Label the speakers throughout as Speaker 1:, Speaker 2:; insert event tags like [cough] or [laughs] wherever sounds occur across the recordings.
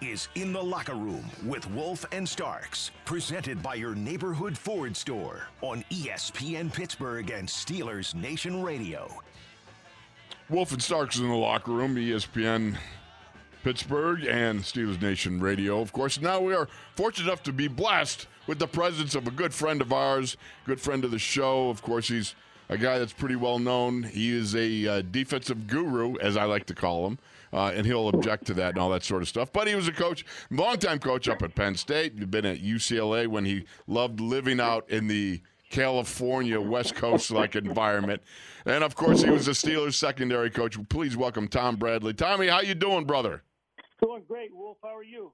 Speaker 1: Is In the Locker Room with Wolf and Starks, presented by your neighborhood Ford store on ESPN Pittsburgh and Steelers Nation Radio.
Speaker 2: Wolf and Starks in the locker room, ESPN Pittsburgh and Steelers Nation Radio. Of course, now we are fortunate enough to be blessed with the presence of a good friend of ours, good friend of the show. Of course, he's a guy that's pretty well known. He is a uh, defensive guru, as I like to call him. Uh, and he'll object to that and all that sort of stuff. But he was a coach, longtime coach up at Penn State. He'd been at UCLA when he loved living out in the California West Coast like environment. And of course, he was the Steelers secondary coach. Please welcome Tom Bradley. Tommy, how you doing, brother?
Speaker 3: Doing great, Wolf. How are you?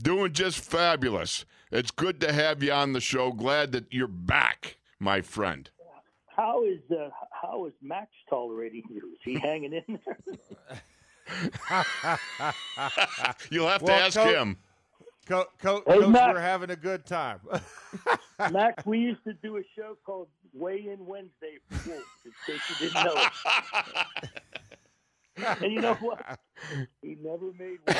Speaker 2: Doing just fabulous. It's good to have you on the show. Glad that you're back, my friend.
Speaker 3: How is uh, how is Max tolerating you? Is he hanging in there? [laughs] [laughs]
Speaker 2: You'll have to ask
Speaker 4: Co-
Speaker 2: him.
Speaker 4: Co- Co-
Speaker 3: Hey,
Speaker 4: Coach,
Speaker 3: Matt.
Speaker 4: we're having a good time. [laughs]
Speaker 3: Max, we used to do a show called Weigh In Wednesday for Wolf, in case you didn't know it. [laughs] And you know what? He never made one.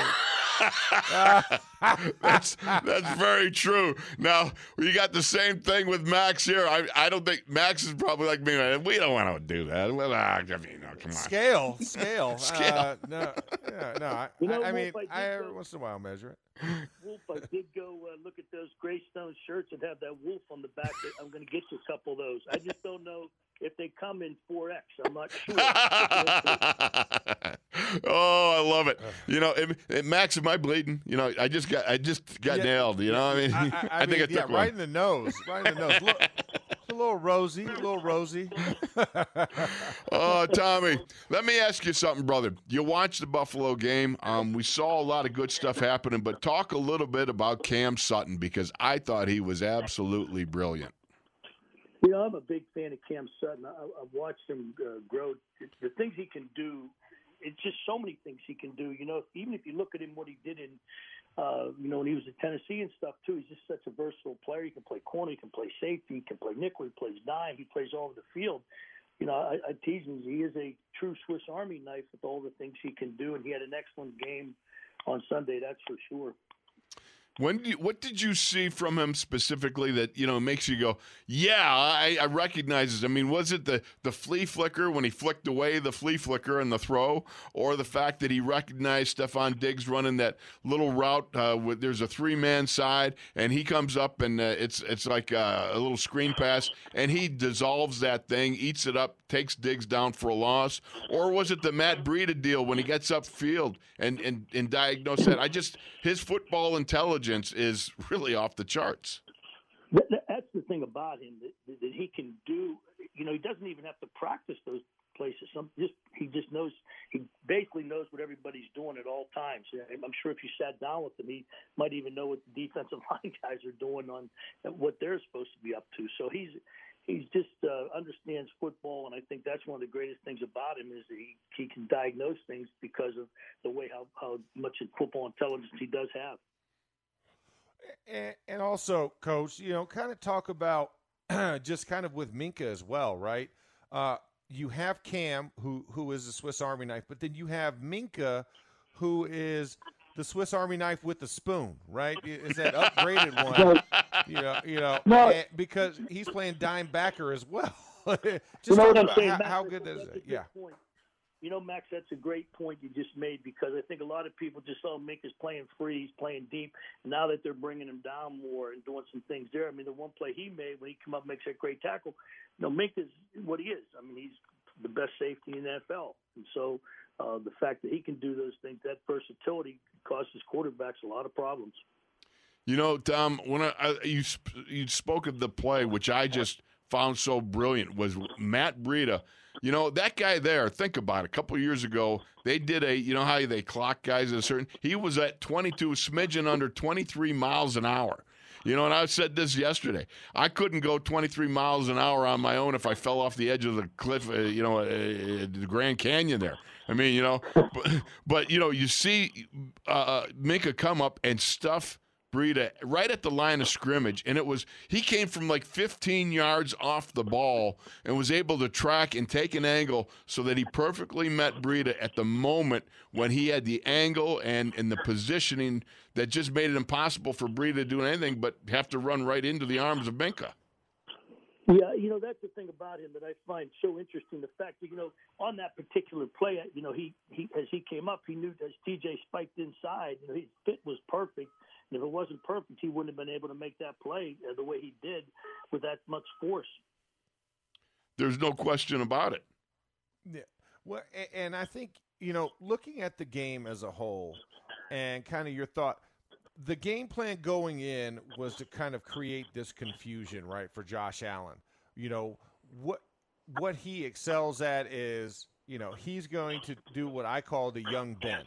Speaker 3: [laughs]
Speaker 2: that's that's very true. Now you got the same thing with Max here. I I don't think Max is probably like me. We don't want to do that. Well, ah, I mean, no, come on.
Speaker 4: scale, scale, [laughs]
Speaker 2: Scale.
Speaker 4: Uh, no, yeah, no. I,
Speaker 3: You know,
Speaker 4: I, I mean,
Speaker 3: I
Speaker 4: I every
Speaker 3: go-
Speaker 4: once in a while measure it.
Speaker 3: Wolf, I did go uh, look at those Greystone shirts and have that wolf on the back. I'm going to get you a couple of those. I just don't know if they come in 4X. I'm not sure. [laughs]
Speaker 2: oh, I love it. You know, it, it, Max, am I bleeding? You know, I just got, I just got
Speaker 4: Yeah,
Speaker 2: nailed. You know, what I mean,
Speaker 4: I, I, [laughs] I,
Speaker 2: think
Speaker 4: mean,
Speaker 2: I took
Speaker 4: yeah,
Speaker 2: one.
Speaker 4: right in the nose, right in the nose. Look, a little rosy, a little rosy. [laughs]
Speaker 2: Oh, Tommy, let me ask you something, brother. You watched the Buffalo game. Um, we saw a lot of good stuff happening, but talk a little bit about Cam Sutton because I thought he was absolutely brilliant.
Speaker 3: You know, I'm a big fan of Cam Sutton. I, I've watched him uh, grow. The things he can do, it's just so many things he can do. You know, even if you look at him, what he did in, uh, you know, when he was at Tennessee and stuff too, he's just such a versatile player. He can play corner, he can play safety, he can play nickel, he plays dime, he plays all over the field. You know, I, I tease him. He is a true Swiss Army knife with all the things he can do, and he had an excellent game on Sunday. That's for sure.
Speaker 2: When do you, what did you see from him specifically that you know makes you go, yeah, I, I recognize this? I mean, was it the the flea flicker when he flicked away the flea flicker and the throw, or the fact that he recognized Stefon Diggs running that little route? Uh, with there's a three man side, and he comes up and uh, it's it's like uh, a little screen pass, and he dissolves that thing, eats it up, takes Diggs down for a loss, or was it the Matt Breida deal when he gets upfield and and and diagnose that? I just his football intelligence is [laughs] really off the charts.
Speaker 3: That, that- that's the thing about him that, that he can do. You know, he doesn't even have to practice those places. Some just he just knows. He basically knows what everybody's doing at all times. I'm sure if you sat down with him, he might even know what the defensive [laughs] line guys are doing on what they're supposed to be up to. So he's he's just uh, understands football, and I think that's one of the greatest things about him is that he he can diagnose things because of the way how how much football intelligence he does have.
Speaker 4: And, and also, Coach, you know, kind of talk about [clears throat] just kind of with Minkah as well, right? Uh, you have Cam, who who is a Swiss Army knife, but then you have Minkah, who is the Swiss Army knife with the spoon, right? Is that upgraded one? [laughs] You know, you know,
Speaker 3: No.
Speaker 4: because he's playing dime backer as well. [laughs] just
Speaker 3: you know
Speaker 4: talk
Speaker 3: what I'm
Speaker 4: about
Speaker 3: saying?
Speaker 4: how, how good is it? Yeah.
Speaker 3: Point. You know, Max, that's a great point you just made because I think a lot of people just saw Mink is playing free, he's playing deep. Now that they're bringing him down more and doing some things there, I mean, the one play he made when he come up makes that great tackle, you know, Mink is what he is. I mean, he's the best safety in the NFL. And so uh, the fact that he can do those things, that versatility causes quarterbacks a lot of problems.
Speaker 2: You know, Tom, when I, I, you you spoke of the play, which I just found so brilliant, was Matt Breida. You know that guy there. Think about it. A couple years ago, they did a. You know how they clock guys at a certain. He was at 22, smidgen under 23 miles an hour. You know, and I said this yesterday. I couldn't go 23 miles an hour on my own if I fell off the edge of the cliff. Uh, you know, uh, uh, the Grand Canyon there. I mean, you know, [laughs] but, but you know, you see uh, Minkah come up and stuff Breida right at the line of scrimmage, and it was he came from like 15 yards off the ball and was able to track and take an angle so that he perfectly met Breida at the moment when he had the angle and and the positioning that just made it impossible for Breida to do anything but have to run right into the arms of Minkah.
Speaker 3: Yeah, you know that's the thing about him that I find so interesting. The fact that you know on that particular play, you know he he as he came up, he knew as TJ spiked inside, you know his fit was perfect. And if it wasn't perfect, he wouldn't have been able to make that play uh, the way he did with that much force.
Speaker 2: There's no question about it.
Speaker 4: Yeah. Well, and I think you know, looking at the game as a whole, and kind of your thought the game plan going in was to kind of create this confusion, right, for Josh Allen. You know, what what he excels at is, you know, he's going to do what I call the young Ben,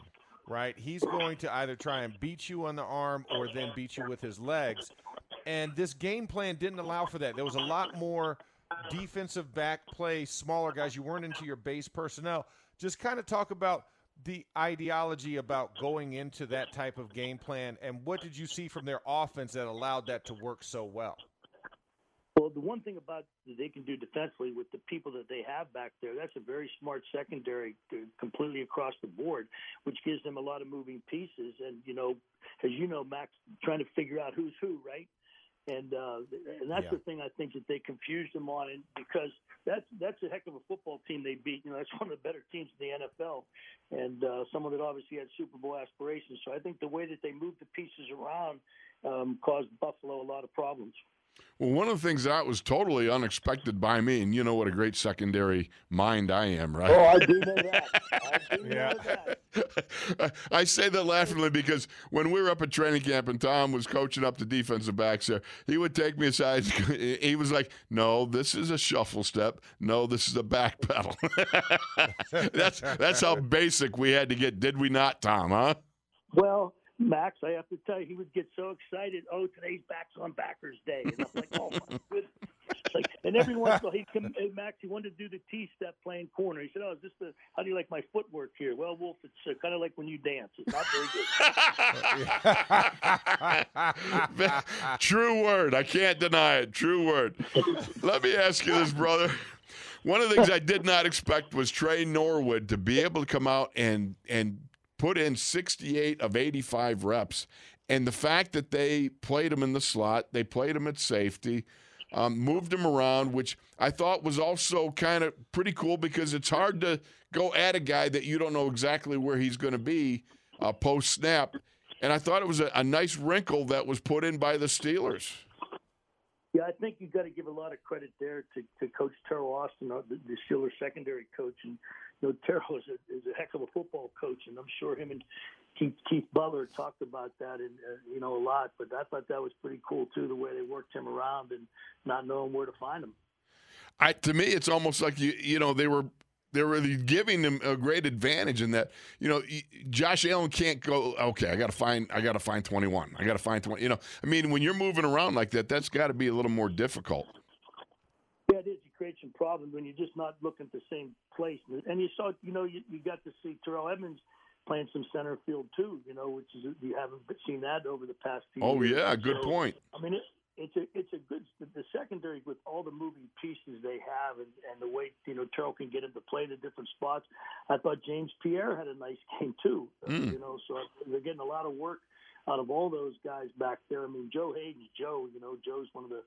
Speaker 4: right? He's going to either try and beat you on the arm or then beat you with his legs. And this game plan didn't allow for that. There was a lot more defensive back play, smaller guys. You weren't into your base personnel. Just kind of talk about – the ideology about going into that type of game plan, and what did you see from their offense that allowed that to work so well?
Speaker 3: Well, the one thing about they can do defensively with the people that they have back there, that's a very smart secondary completely across the board, which gives them a lot of moving pieces. And, you know, as you know, Max, trying to figure out who's who, right? and uh, and that's yeah. the thing I think that they confused them on, and because that's that's a heck of a football team they beat. You know, that's [laughs] one of the better teams in the NFL, and uh, someone that obviously had Super Bowl aspirations. So I think the way that they moved the pieces around um, caused Buffalo a lot of problems.
Speaker 2: Well, one of the things that was totally unexpected by me, and you know what a great secondary mind I am, right?
Speaker 3: Oh, I do know that. I do [laughs] yeah.
Speaker 2: that. [laughs] I say that laughingly because when we were up at training camp and Tom was coaching up the defensive backs there, he would take me aside. [laughs] He was like, "No, this is a shuffle step. No, this is a back pedal." that's that's how basic we had to get. Did we not, Tom? Huh?
Speaker 3: Well, Max, I have to tell you, he would get so excited. Oh, today's backs on Backers Day, and I'm like, oh my goodness. Like, and every once in a while, he'd come, hey, Max, he wanted to do the T step playing corner. He said, "Oh, is this the? How do you like my footwork here?" Well, Wolf, it's uh, kind of like when you dance. It's not
Speaker 2: very good. [laughs] True word. I can't deny it. True word. Let me ask you this, brother. One of the things I did not expect was Tre Norwood to be able to come out and and put in 68 of 85 reps. And the fact that they played him in the slot, they played him at safety, um, moved him around, which I thought was also kind of pretty cool because it's hard to go at a guy that you don't know exactly where he's going to be uh, post snap. And I thought it was a, a nice wrinkle that was put in by the Steelers.
Speaker 3: Yeah, I think you've got to give a lot of credit there to, to Coach Teryl Austin, uh, the, the Steelers secondary coach, and you know, Teryl is a, is a heck of a football coach, and I'm sure him and Keith, Keith Butler talked about that, and uh, you know, a lot. But I thought that was pretty cool too, the way they worked him around and not knowing where to find him.
Speaker 2: I, to me, it's almost like you, you know, they were they were giving him a great advantage in that you know Josh Allen can't go okay I got to find I got to find 21 I got to find 20 you know I mean when you're moving around like that that's got to be a little more difficult
Speaker 3: you create some problems when you're just not looking at the same place and you saw you know you, you got to see Terrell Edmunds playing some center field too you know which is you haven't seen that over the past few
Speaker 2: oh
Speaker 3: years.
Speaker 2: yeah good
Speaker 3: so,
Speaker 2: point
Speaker 3: I mean it, it's a it's a good the secondary with all the moving pieces they have and, and the way you know Terrell can get him to play the different spots. I thought James Pierre had a nice game too. Mm. You know, so they're getting a lot of work out of all those guys back there. I mean, Joe Haden's Joe. You know, Joe's one of the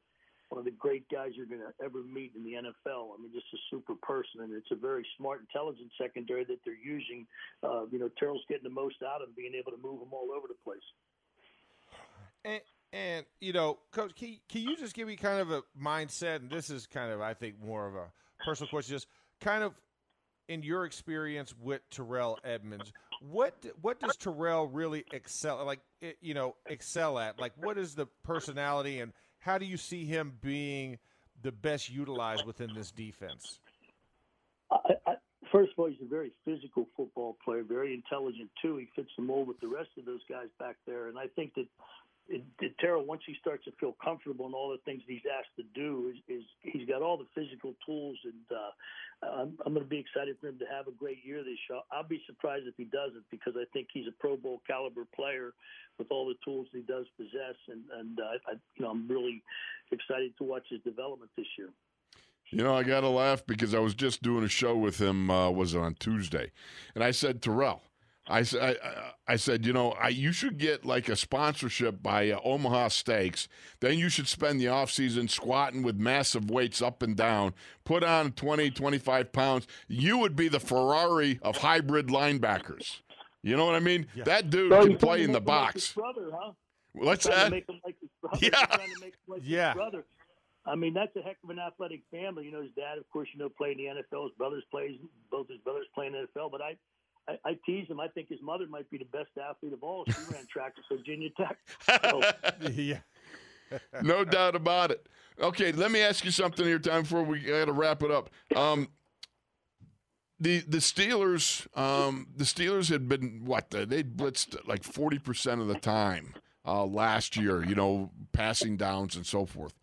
Speaker 3: one of the great guys you're going to ever meet in the NFL. I mean, just a super person, and it's a very smart, intelligent secondary that they're using. Uh, you know, Terrell's getting the most out of them, being able to move them all over the place.
Speaker 4: And and you know, coach, can, can you just give me kind of a mindset? And this is kind of, I think, more of a personal question. Just kind of in your experience with Terrell Edmunds, what what does Terrell really excel like? You know, excel at like what is the personality and how do you see him being the best utilized within this defense?
Speaker 3: I, I, first of all, he's a very physical football player, very intelligent too. He fits the mold with the rest of those guys back there, and I think that it, it, Terrell, once he starts to feel comfortable in all the things he's asked to do, is, is he's got all the physical tools, and uh, I'm, I'm going to be excited for him to have a great year this year. I'll be surprised if he doesn't, because I think he's a Pro Bowl caliber player with all the tools he does possess, and and uh, I, you know I'm really excited to watch his development this year.
Speaker 2: You know, I got to laugh because I was just doing a show with him. Uh, was on Tuesday, and I said, Terrell, I said, I, I, said, you know, I, you should get like a sponsorship by uh, Omaha Steaks. Then you should spend the off season squatting with massive weights up and down. Put on 20, 25 pounds. You would be the Ferrari of hybrid linebackers. You know what I mean? Yeah. That dude so can play in the box.
Speaker 3: Like brother, huh?
Speaker 2: What's that?
Speaker 3: Like
Speaker 2: yeah.
Speaker 3: Like yeah. I mean, that's a heck of an athletic family. You know, his dad, of course, you know, played in the NFL. His brothers plays, both his brothers play in the NFL. But I, I, I tease him. I think his mother might be the best athlete of all. She ran track at Virginia Tech. So. [laughs]
Speaker 4: yeah.
Speaker 2: no doubt about it. Okay, let me ask you something here, time before we got to wrap it up. Um, the the Steelers, um, the Steelers had been what they blitzed like forty percent of the time uh, last year. You know, passing downs and so forth.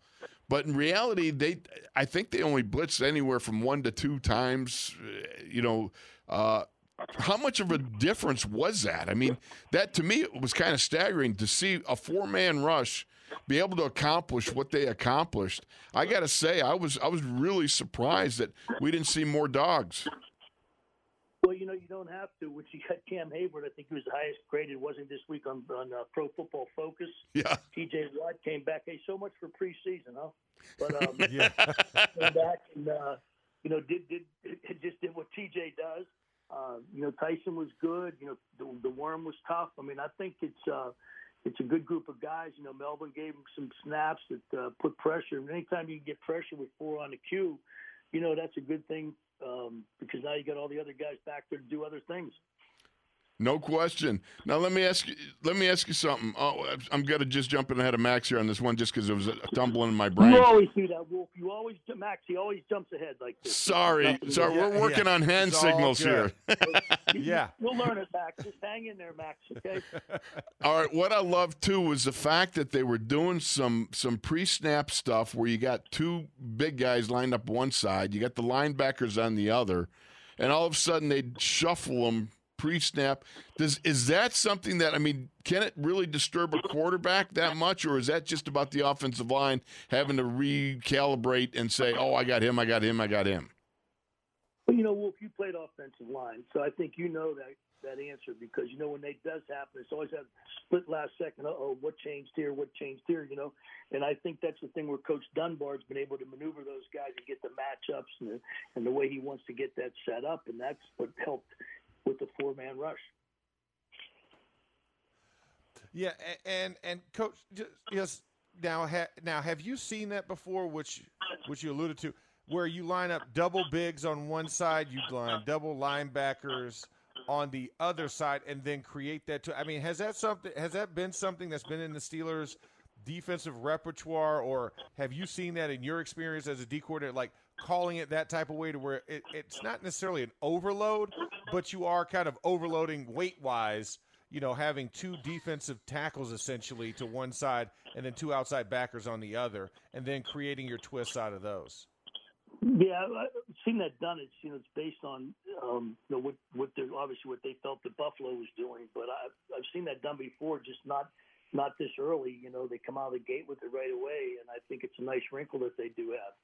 Speaker 2: But in reality, they I think they only blitzed anywhere from one to two times. Uh, you know, uh, how much of a difference was that? I mean, that to me it was kind of staggering to see a four man rush be able to accomplish what they accomplished. I got to say, I was I was really surprised that we didn't see more dogs.
Speaker 3: Well, you know, you don't have to. When you got Cam Hayward, I think he was the highest graded, wasn't this week on on uh, Pro Football Focus.
Speaker 2: Yeah.
Speaker 3: T.J. Watt came back. Hey, so much for preseason, huh? But [laughs] um, yeah, came back and uh, you know did did just did what T.J. does. Uh, you know, Tyson was good. You know, the, the worm was tough. I mean, I think it's uh, it's a good group of guys. You know, Melvin gave him some snaps that uh, put pressure. And anytime you can get pressure with four on the cue, you know that's a good thing um, because now you got all the other guys back there to do other things.
Speaker 2: No question. Now let me ask you. Let me ask you something. Oh, I'm gonna just jumping ahead of Max here on this one, just because it was tumbling in my brain.
Speaker 3: You always do that, Wolf. You always, Max. He always jumps ahead like this.
Speaker 2: Sorry, sorry. We're working yeah. on hand it's signals here. [laughs]
Speaker 4: yeah,
Speaker 3: you'll learn it, Max. Just hang in there, Max. Okay. [laughs]
Speaker 2: All right. What I love too was the fact that they were doing some some pre-snap stuff where you got two big guys lined up one side, you got the linebackers on the other, and all of a sudden they'd shuffle them pre-snap. Does is that something that I mean? Can it really disturb a quarterback that much, or is that just about the offensive line having to recalibrate and say, "Oh, I got him, I got him, I got him"?
Speaker 3: Well, you know, Wolf, you played offensive line, so I think you know that that answer because you know when that does happen, it's always that split last second. oh, what changed here? What changed here? You know, and I think that's the thing where Coach Dunbar's been able to maneuver those guys and get the matchups and the, and the way he wants to get that set up, and that's what helped with the four man rush.
Speaker 4: Yeah, and and coach, yes. Now, ha, now, have you seen that before? Which, which you alluded to, where you line up double bigs on one side, you line double linebackers on the other side, and then create that. To, I mean, has that something? Has that been something that's been in the Steelers' defensive repertoire, or have you seen that in your experience as a D coordinator? Like calling it that type of way to where it, it's not necessarily an overload, but you are kind of overloading weight wise. You know, having two defensive tackles essentially to one side and then two outside backers on the other, and then creating your twist out of those.
Speaker 3: Yeah, I've seen that done. It's you know it's based on um, you know what what they obviously what they felt the Buffalo was doing, but I've I've seen that done before, just not not this early. You know, they come out of the gate with it right away, and I think it's a nice wrinkle that they do have.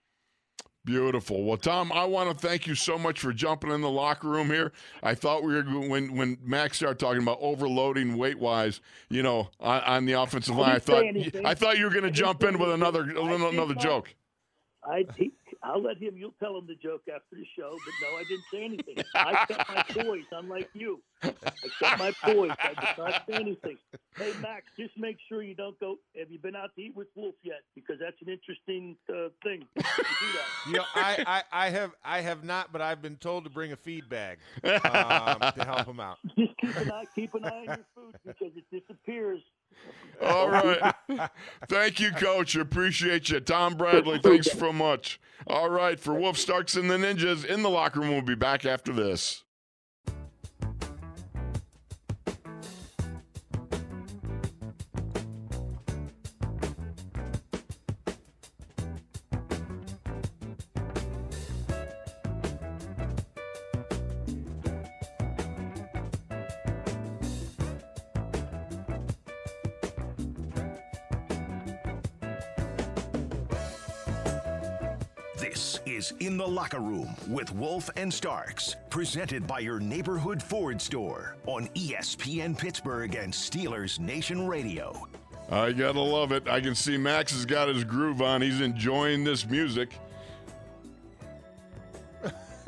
Speaker 2: Beautiful. Well, Tom, I want to thank you so much for jumping in the locker room here. I thought we were when when Max started talking about overloading weight wise, you know, on, on the offensive line. I thought I thought you were going to jump in with another another joke.
Speaker 3: I I'll let him. You'll tell him the joke after the show. But no, I didn't say anything. [laughs] I kept my poise, unlike you. I kept my poise. I did not say anything. Hey, Max, just make sure you don't go. Have you been out to eat with Wolf yet? Because that's an interesting uh, thing. To do that. [laughs]
Speaker 4: You know, I, I, I, have I have not, but I've been told to bring a feed bag [laughs] um, to help him out.
Speaker 3: Just keep an eye keep an eye on your food because it disappears
Speaker 2: all right. [laughs] Thank you, Coach. Appreciate you. Tom Bradley, thanks so much. All right. For Wolf Starks and the Ninjas in the locker room, we'll be back after this.
Speaker 1: This Locker Room with Wolf and Starks, presented by your neighborhood Ford store on ESPN Pittsburgh and Steelers Nation Radio.
Speaker 2: I gotta love it. I can see Max has got his groove on. He's enjoying this music.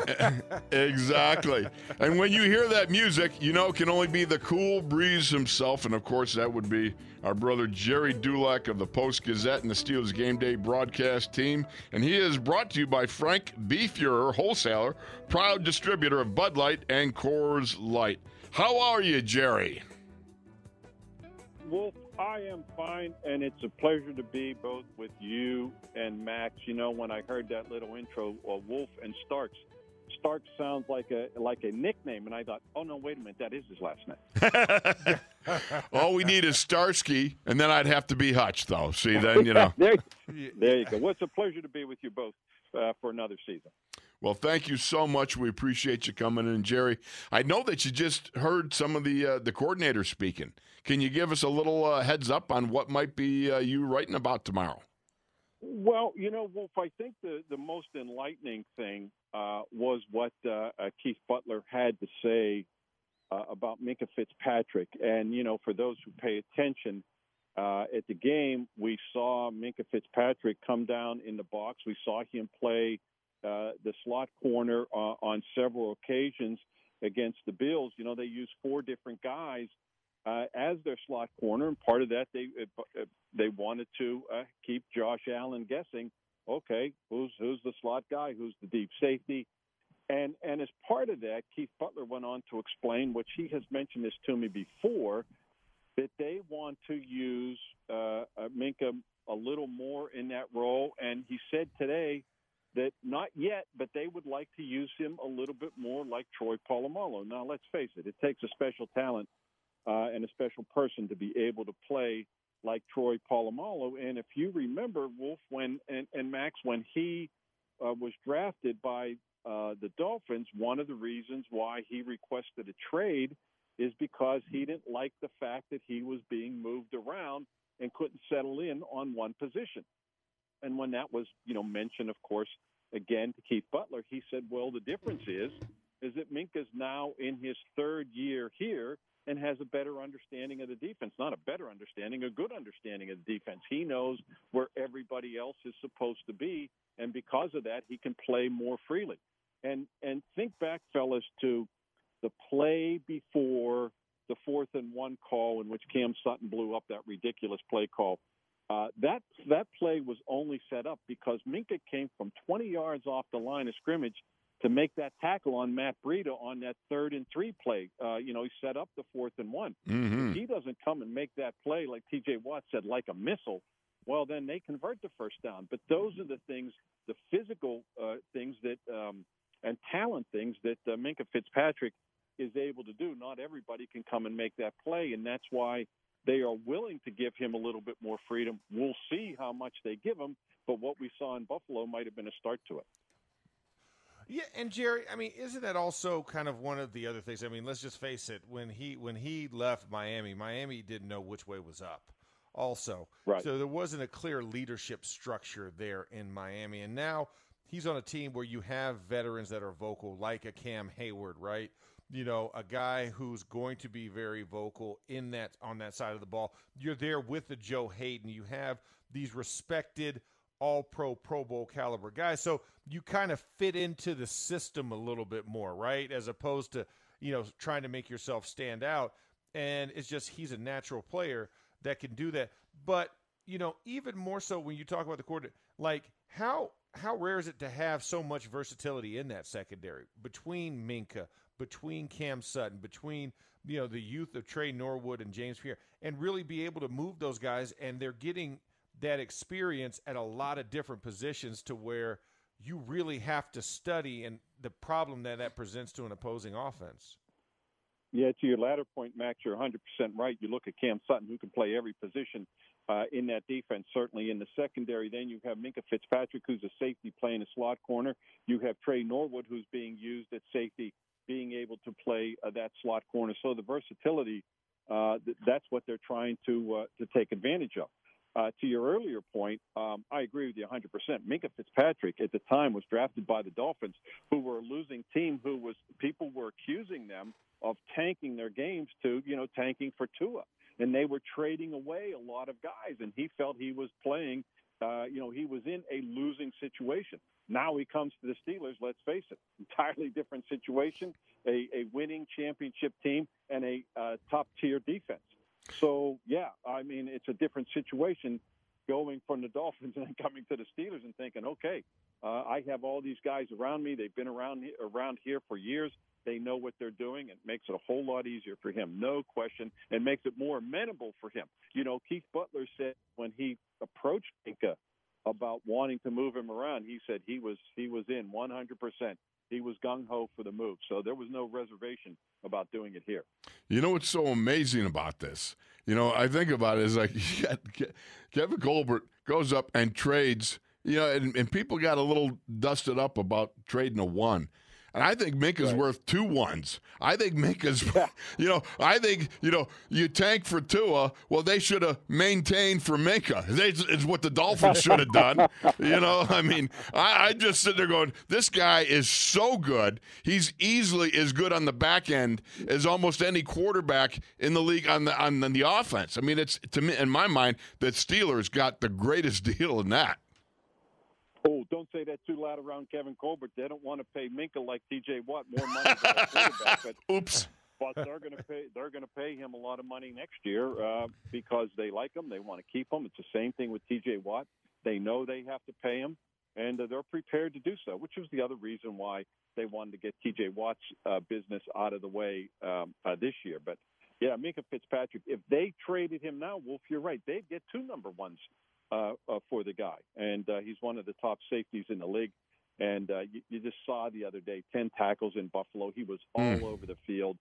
Speaker 2: [laughs] exactly. And when you hear that music, you know it can only be the cool breeze himself. And of course, that would be our brother Gerry Dulac of the Post Gazette and the Steelers Game Day broadcast team. And he is brought to you by Frank B. Fuhrer, wholesaler, proud distributor of Bud Light and Coors Light. How are you, Jerry?
Speaker 5: Wolf, I am fine, and it's a pleasure to be both with you and Max. You know, when I heard that little intro, uh, Wolf and Starks, Stark sounds like a like a nickname, and I thought, oh no, wait a minute, that is his last name. [laughs]
Speaker 2: All we need is Starsky, and then I'd have to be Hutch, though. See, then you know. [laughs]
Speaker 5: there, there you go. Well, it's a pleasure to be with you both uh, for another season.
Speaker 2: Well, thank you so much. We appreciate you coming in, Jerry. I know that you just heard some of the uh, the coordinators speaking. Can you give us a little uh, heads up on what might be uh, you writing about tomorrow?
Speaker 5: Well, you know, Wolf, I think the, the most enlightening thing uh, was what uh, uh, Keith Butler had to say uh, about Minkah Fitzpatrick. And, you know, for those who pay attention, uh, at the game, we saw Minkah Fitzpatrick come down in the box. We saw him play uh, the slot corner on several occasions against the Bills. You know, they used four different guys uh, as their slot corner, and part of that they uh, they wanted to uh, keep Josh Allen guessing. Okay, who's who's the slot guy? Who's the deep safety? And and as part of that, Keith Butler went on to explain, which he has mentioned this to me before, that they want to use uh, uh Minkah a little more in that role. And he said today that not yet, but they would like to use him a little bit more like Troy Polamalu. Now, let's face it, it takes a special talent uh, and a special person to be able to play like Troy Polamalu. And if you remember, Wolf, when and, and Max, when he uh, was drafted by uh, the Dolphins, one of the reasons why he requested a trade is because he didn't like the fact that he was being moved around and couldn't settle in on one position. And when that was, you know, mentioned, of course, again to Keith Butler, he said, "Well, the difference is, is that Minkah's now in his third year here, and has a better understanding of the defense. Not a better understanding, a good understanding of the defense. He knows where everybody else is supposed to be, and because of that, he can play more freely. And and think back, fellas, to the play before the fourth and one call in which Cam Sutton blew up that ridiculous play call. Uh, that that play was only set up because Minkah came from 20 yards off the line of scrimmage to make that tackle on Matt Breida on that third and three play. Uh, you know, he set up the fourth and one.
Speaker 2: Mm-hmm.
Speaker 5: If he doesn't come and make that play, like TJ Watt said, like a missile, well, then they convert the first down. But those are the things, the physical uh, things that, um, and talent things that uh, Minkah Fitzpatrick is able to do. Not everybody can come and make that play, and that's why they are willing to give him a little bit more freedom. We'll see how much they give him, but what we saw in Buffalo might have been a start to it.
Speaker 4: Yeah, and Jerry, I mean, isn't that also kind of one of the other things? I mean, let's just face it. When he when he left Miami, Miami didn't know which way was up. Also,
Speaker 5: right.
Speaker 4: so there wasn't a clear leadership structure there in Miami, and now he's on a team where you have veterans that are vocal, like a Cam Hayward, right? You know, a guy who's going to be very vocal in that on that side of the ball. You're there with the Joe Haden. You have these respected all pro, Pro Bowl caliber guys. So you kind of fit into the system a little bit more, right? As opposed to, you know, trying to make yourself stand out. And it's just he's a natural player that can do that. But, you know, even more so when you talk about the coordinator, like how how rare is it to have so much versatility in that secondary between Minkah, between Cam Sutton, between you know the youth of Tre Norwood and James Pierre, and really be able to move those guys, and they're getting that experience at a lot of different positions to where you really have to study and the problem that that presents to an opposing offense.
Speaker 5: Yeah, to your latter point, Max, you're 100% right. You look at Cam Sutton, who can play every position uh, in that defense, certainly in the secondary. Then you have Minkah Fitzpatrick, who's a safety playing a slot corner. You have Tre Norwood, who's being used at safety, being able to play uh, that slot corner. So the versatility, uh, th- that's what they're trying to uh, to take advantage of. Uh, to your earlier point, um, I agree with you 100%. Minkah Fitzpatrick at the time was drafted by the Dolphins, who were a losing team. Who was people were accusing them of tanking their games to you know tanking for Tua, and they were trading away a lot of guys. And he felt he was playing. Uh, you know, he was in a losing situation. Now he comes to the Steelers. Let's face it, entirely different situation. A, a winning championship team and a uh, top tier defense. So yeah, I mean it's a different situation going from the [laughs] Dolphins and then coming to the Steelers and thinking, okay, uh, I have all these guys around me. They've been around around here for years. They know what they're doing. It makes it a whole lot easier for him, no question, and makes it more amenable for him. You know, Keith Butler said when he approached Minkah about wanting to move him around, he said he was he was in 100 percent he was gung ho for the move. So there was no reservation about doing it here.
Speaker 2: You know what's so amazing about this? You know, I think about it is like [laughs] Kevin Colbert goes up and trades. You know, and, and people got a little dusted up about trading a one. And I think Minkah's right. worth two ones. I think Minkah's, [laughs] you know, I think, you know, you tank for Tua. Well, they should have maintained for Minkah. It's what the Dolphins should have done. [laughs] you know, I mean, I, I just sit there going, this guy is so good. He's easily as good on the back end as almost any quarterback in the league on the on the offense. I mean, it's to me in my mind that Steelers got the greatest [laughs] deal in that.
Speaker 5: Oh, don't say that too loud around Kevin Colbert. They don't want to pay Minkah like T.J. Watt more money for a quarterback. But, [laughs]
Speaker 2: Oops.
Speaker 5: But they're going to pay. They're going to pay him a lot of money next year uh, because they like him. They want to keep him. It's the same thing with T.J. Watt. They know they have to pay him, and uh, they're prepared to do so. Which was the other reason why they wanted to get T.J. Watt's uh, business out of the way um, uh, this year. But yeah, Minkah Fitzpatrick. If they traded him now, Wolf, you're right. They'd get two number ones uh, uh, for the guy, and uh, he's one of the top safeties in the league. And uh, you, you, just saw the other day ten tackles in Buffalo. He was all mm. over the field,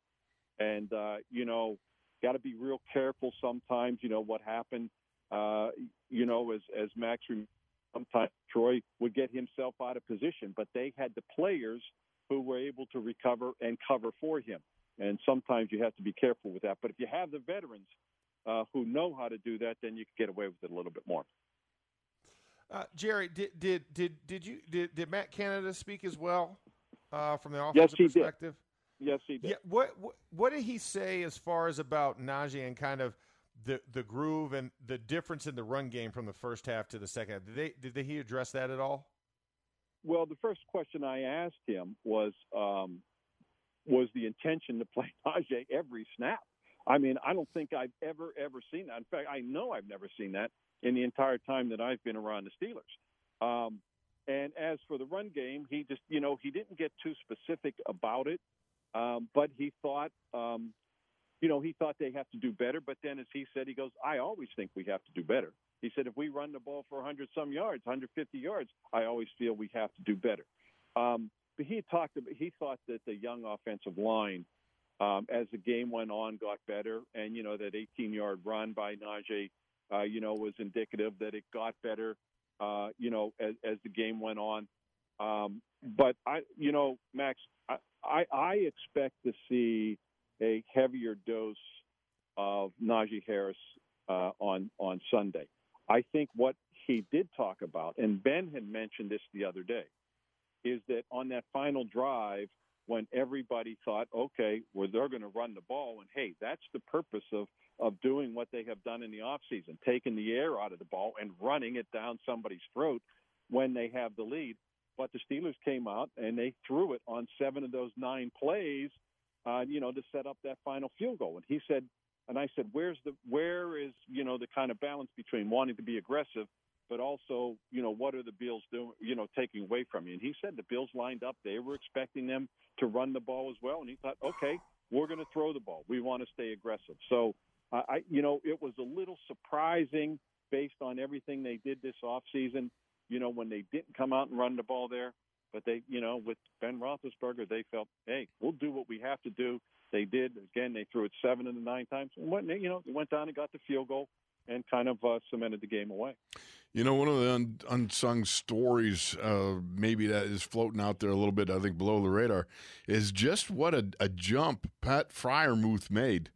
Speaker 5: and uh, you know, got to be real careful sometimes. You know what happened. Uh, you know, as as Max, sometimes Troy would get himself out of position, but they had the players who were able to recover and cover for him. And sometimes you have to be careful with that. But if you have the veterans uh, who know how to do that, then you can get away with it a little bit more.
Speaker 4: Uh, Jerry, did did did did you did, did Matt Canada speak as well uh, from the
Speaker 5: offensive
Speaker 4: yes, perspective?
Speaker 5: Did. Yes, he did.
Speaker 4: Yeah. What, what what did he say as far as about Najee and kind of the the groove and the difference in the run game from the first half to the second? Half? Did they did they, he address that at all?
Speaker 5: Well, the first question I asked him was um, was the intention to play [laughs] Najee every snap. I mean, I don't think I've ever, ever seen that. In fact, I know I've never seen that in the entire time that I've been around the Steelers. Um, and as for the run game, he just, you know, he didn't get too specific about it, um, but he thought, um, you know, he thought they have to do better. But then, as he said, he goes, I always think we have to do better. He said, if we run the ball for 100 some yards, 150 yards, I always feel we have to do better. Um, but he talked about, he thought that the young offensive line um, as the game went on, got better. And, you know, that 18 yard run by Najee, uh, you know, was indicative that it got better, uh, you know, as, as the game went on. Um, but I, you know, Max, I, I, I expect to see a heavier dose of Najee Harris uh, on on Sunday. I think what he did talk about, and Ben had mentioned this the other day, is that on that final drive, when everybody thought, okay, well, they're going to run the ball. And hey, that's the purpose of, of doing what they have done in the offseason, taking the air out of the ball and running it down somebody's throat when they have the lead. But the Steelers came out and they threw it on seven of those nine plays, uh, you know, to set up that final field goal. And he said, and I said, where's the, where is, you know, the kind of balance between wanting to be aggressive but also, you know, what are the Bills doing, you know, taking away from you? And he said the Bills lined up. They were expecting them to run the ball as well. And he thought, okay, we're going to throw the ball. We want to stay aggressive. So, uh, I, you know, it was a little surprising based on everything they did this offseason, you know, when they didn't come out and run the ball there. But they, you know, with Ben Roethlisberger, they felt, hey, we'll do what we have to do. They did. Again, they threw it seven and nine times. And went, you know, went down and got the field goal and kind of uh, cemented the game away.
Speaker 2: You know, one of the un- unsung stories, uh, maybe that is floating out there a little bit, I think below the radar, is just what a, a jump Pat Freiermuth made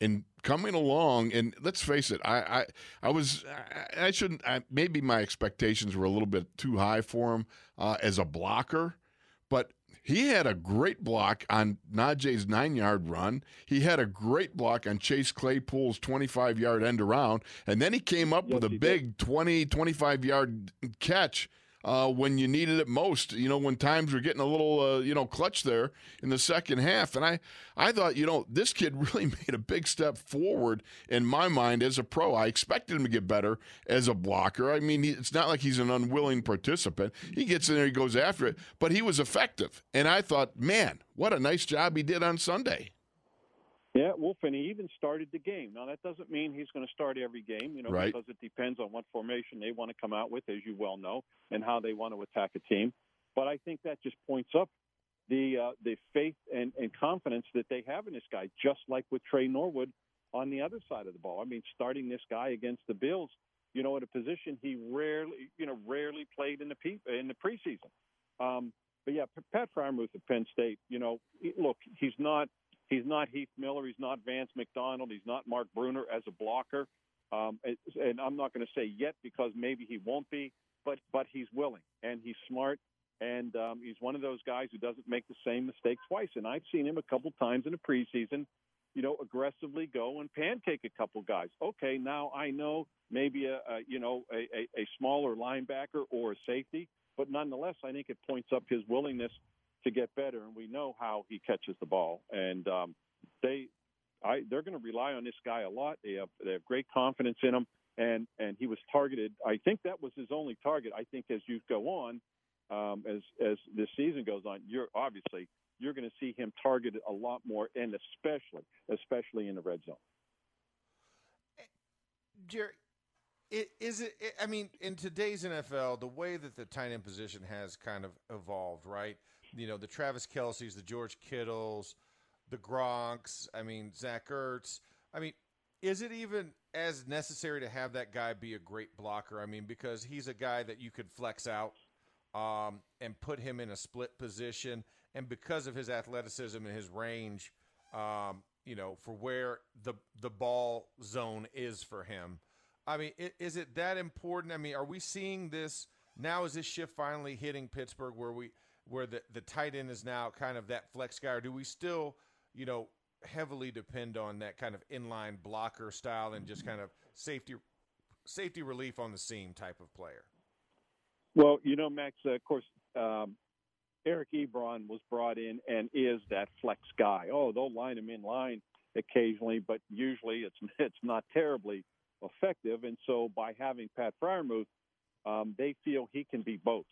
Speaker 2: and coming along. And let's face it, I I, I was I, I shouldn't I, maybe my expectations were a little bit too high for him uh, as a blocker, but he had a great block on Najee's nine yard run. He had a great block on Chase Claypool's 25 yard end around. And then he came up
Speaker 5: Yes,
Speaker 2: with a big 20, 25 yard catch uh, when you needed it most. You know, when times were getting a little, uh, you know, clutch there in the second half. And I, I thought, you know, this kid [laughs] really made a big step forward in my mind as a pro. I expected him to get better as a blocker. I mean, it's not like he's an unwilling participant. He gets in there, he goes after it, but he was effective. And I thought, man, what a nice job he did on Sunday.
Speaker 5: Yeah, Wolf, and he even started the game. Now that doesn't mean he's going to start every game, you know,
Speaker 2: Right.
Speaker 5: because it depends on what formation they want to come out with, as you well know, and how they want to attack a team. But I think that just points up the uh, the faith and, and confidence that they have in this guy, just like with Tre Norwood on the other side of the ball. I mean, starting this guy against the Bills, you know, at a position he rarely, you know, rarely played in the pe- in the preseason. Um, but yeah, P- Pat Freiermuth at Penn State, you know, look, he's not he's not Heath Miller, he's not Vance McDonald, he's not Mark Bruener as a blocker. Um, and, I'm not going to say yet because maybe he won't be, but but he's willing and he's smart and um, he's one of those guys who doesn't make the same mistake twice. And I've seen him a couple times in the preseason, you know, aggressively go and pancake a couple guys. Okay, now I know maybe a, a you know a, a, a smaller linebacker or a safety, but nonetheless, I think it points up his willingness to get better. And we know how he catches the ball, and um, they. I, they're going to rely on this guy a lot. They have, they have great confidence in him, and and he was targeted. I think that was his only target. I think as you go on, um, as as this season goes on, you're obviously you're going to see him targeted a lot more, and especially especially in the red zone.
Speaker 4: Jerry, i- is it? I mean, in today's NFL, the way that the tight end position has kind of evolved, right? You know, the Travis Kelce's, the George Kittles, the Gronks. I mean, Zach Ertz. I mean, is it even as necessary to have that guy be a great blocker? I mean, because he's a guy that you could flex out um, and put him in a split position, and because of his athleticism and his range, um, you know, for where the the ball zone is for him. I mean, is it that important? I mean, are we seeing this now? Is this shift finally hitting Pittsburgh, where we where the the tight end is now kind of that flex guy, or do we still, you know, heavily depend on that kind of inline blocker style and just kind of safety safety relief on the seam type of player?
Speaker 5: Well, you know, Max, uh, of course, um, Eric Ebron was brought in and is that flex guy. Oh, they'll line him in line occasionally, but usually it's [laughs] it's not terribly effective. And so by having Pat Freiermuth, um, they feel he can be both.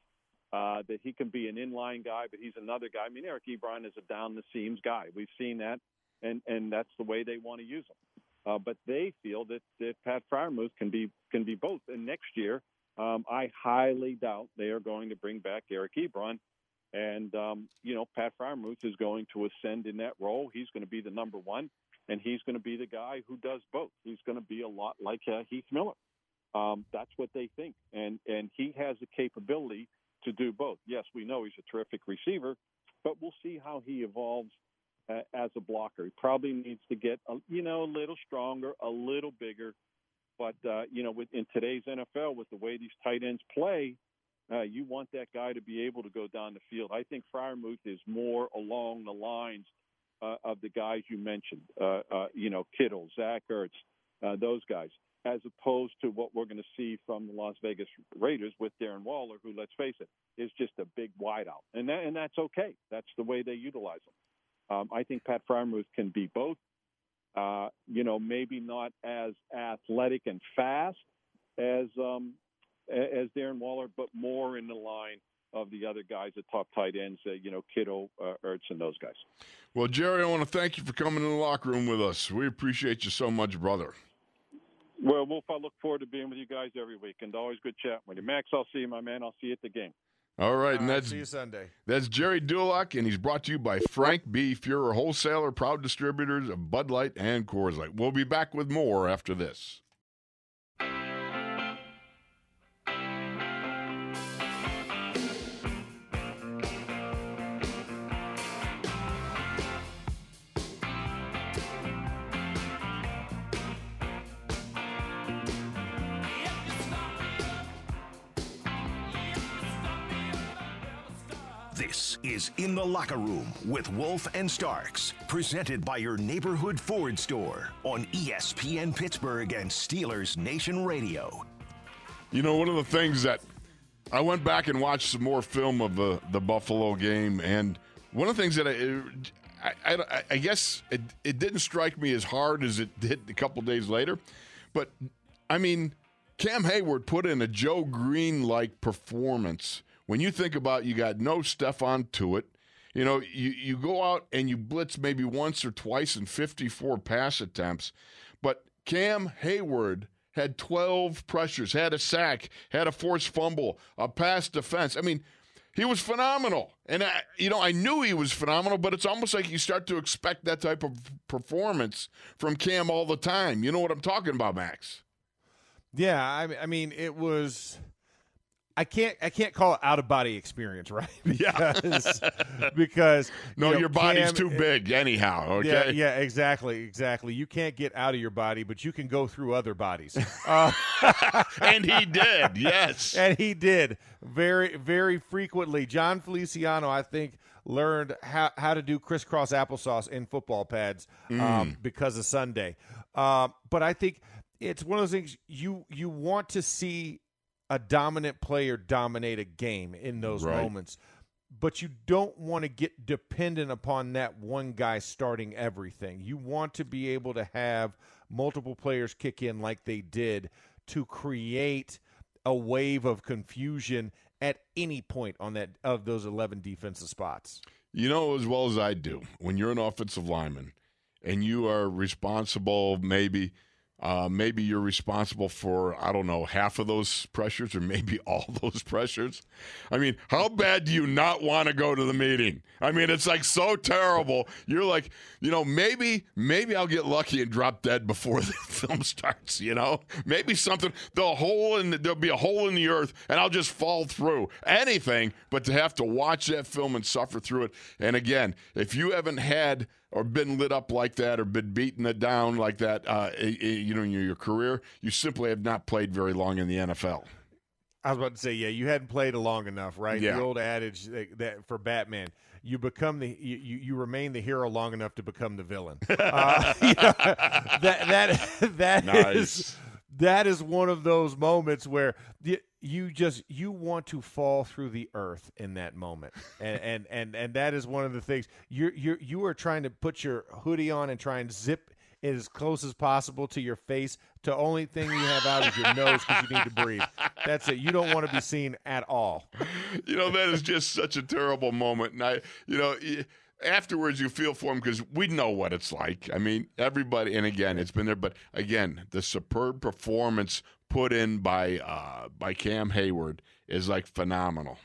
Speaker 5: Uh, that he can be an inline guy, but he's another guy. I mean, Eric Ebron is a down the seams guy. We've seen that, and and that's the way they want to use him. Uh, but they feel that, that Pat Freiermuth can be can be both. And next year, um, I highly doubt they are going to bring back Eric Ebron. And, um, you know, Pat Freiermuth is going to ascend in that role. He's going to be the number one, and he's going to be the guy who does both. He's going to be a lot like uh, Heath Miller. Um, that's what they think. And, and he has the capability to do both. Yes, we know he's a terrific receiver, but we'll see how he evolves uh, as a blocker. He probably needs to get, a, you know, a little stronger, a little bigger. But uh, you know, with, in today's NFL, with the way these tight ends play, uh, you want that guy to be able to go down the field. I think Freiermuth is more along the lines uh, of the guys you mentioned. Uh, uh, you know, Kittle, Zach Ertz, uh, those guys, as opposed to what we're going to see from the Las Vegas Raiders with Darren Waller, who, let's face it, is just a big wideout, and that, and that's okay. That's the way they utilize him. Um, I think Pat Freiermuth can be both. Uh, you know, maybe not as athletic and fast as um, as Darren Waller, but more in the line of the other guys, at top tight ends, uh, you know, Kittle, uh, Ertz, and those guys.
Speaker 2: Well, Jerry, I want to thank you for coming in the locker room with us. We appreciate you so much, brother.
Speaker 5: Well, Wolf, I look forward to being with you guys every week, and always good chatting with you. Max, I'll see you, my man. I'll see you at the game.
Speaker 2: All right, and
Speaker 4: All right,
Speaker 2: that's
Speaker 4: see you Sunday.
Speaker 2: That's Gerry Dulac, and he's brought to you by Frank B. Fuhrer Wholesaler, proud distributors of Bud Light and Coors Light. We'll be back with more after this.
Speaker 1: Is In the Locker Room with Wolf and Starks, presented by your neighborhood Ford store on ESPN Pittsburgh and Steelers Nation Radio.
Speaker 2: You know, one of the things that I went back and watched some more film of the, the Buffalo game, and one of the things that I, I, I, I guess it, it didn't strike me as hard as it did a couple days later, but I mean, Cam Hayward put in a Joe Greene like performance. When you think about you got no Stephon Tuitt, you know, you, you go out and you blitz maybe once or twice in 54 pass attempts, but Cam Hayward had 12 pressures, had a sack, had a forced fumble, a pass defense. I mean, he was phenomenal. And, I, you know, I knew he was phenomenal, but it's almost like you start to expect that type of performance from Cam all the time. You know what I'm talking about, Max?
Speaker 4: Yeah, I, I mean, it was. I can't I can't call it out of body experience, [laughs] right?
Speaker 2: Because, [laughs]
Speaker 4: yeah. because [laughs]
Speaker 2: no,
Speaker 4: you know,
Speaker 2: your body's
Speaker 4: Cam,
Speaker 2: too big anyhow. Okay.
Speaker 4: Yeah, yeah, exactly, exactly. You can't get out of your body, but you can go through other bodies. Uh,
Speaker 2: and he did, yes,
Speaker 4: and he did very, very frequently. Jon Feliciano, I think, learned how how to do crisscross applesauce in football pads um,
Speaker 2: Mm.
Speaker 4: because of Sunday. Uh, but I think it's one of those things you you want to see a dominant player dominate a game in those
Speaker 2: Right.
Speaker 4: moments. But you don't want to get dependent upon that one guy starting everything. You want to be able to have multiple players kick in like they did to create a wave of confusion at any point on that of those 11 defensive spots.
Speaker 2: You know as well as I do, when you're an offensive lineman and you are responsible, maybe, uh, maybe you're responsible for I don't know half of those pressures or maybe [laughs] all those pressures. I mean, how bad do you not want to go to the meeting? I mean, it's like so terrible. You're like, you know, maybe maybe I'll get lucky and drop dead before [laughs] the film starts. You know, maybe something the hole in the, there'll be a hole in the earth and I'll just fall through anything, but to have to watch that film and suffer through it. And again, if you haven't had or been lit up like that or been beaten down like that, uh, you know, in your career, you simply have not played very long in the NFL.
Speaker 4: I was about to say, yeah, you hadn't played long enough, right?
Speaker 2: Yeah.
Speaker 4: The old adage that, that for Batman, you become the you, you remain the hero long enough to become the villain. [laughs] Uh, [laughs] you know, that that [laughs] that
Speaker 2: Nice.
Speaker 4: is- that is one of those moments where you, you just you want to fall through the earth in that moment, and [laughs] and and, and that is one of the things you're you're you are trying to put your hoodie on and try and zip it as close as possible to your face. To only thing you have out is your [laughs] nose because you need to breathe. That's it. You don't want to be seen at all.
Speaker 2: you know that is just such a terrible moment and i you know afterwards you feel for him because we know what it's like i mean everybody and again it's been there but again the superb performance put in by uh by cam hayward is like phenomenal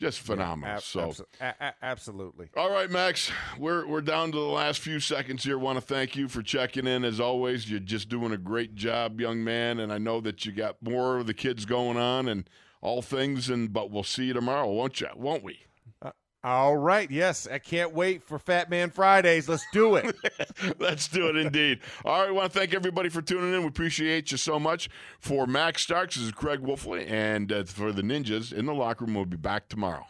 Speaker 2: just phenomenal
Speaker 4: Ab-
Speaker 2: so
Speaker 4: abso- a- absolutely.
Speaker 2: all right, Max, we're we're down to the last few seconds here. Want to thank you for checking in as always. You're just doing a great job, young man, and I know that you got more of the kids going on and all things. And but we'll see you tomorrow, won't you? Won't we?
Speaker 4: All right. Yes, I can't wait for Fat Man Fridays. Let's do it. [laughs]
Speaker 2: Let's do it indeed. All right, I want to thank everybody for tuning in. We appreciate you so much. For Max Starks, this is Craig Wolfley, and uh, for the Ninjas in the locker room, we'll be back tomorrow.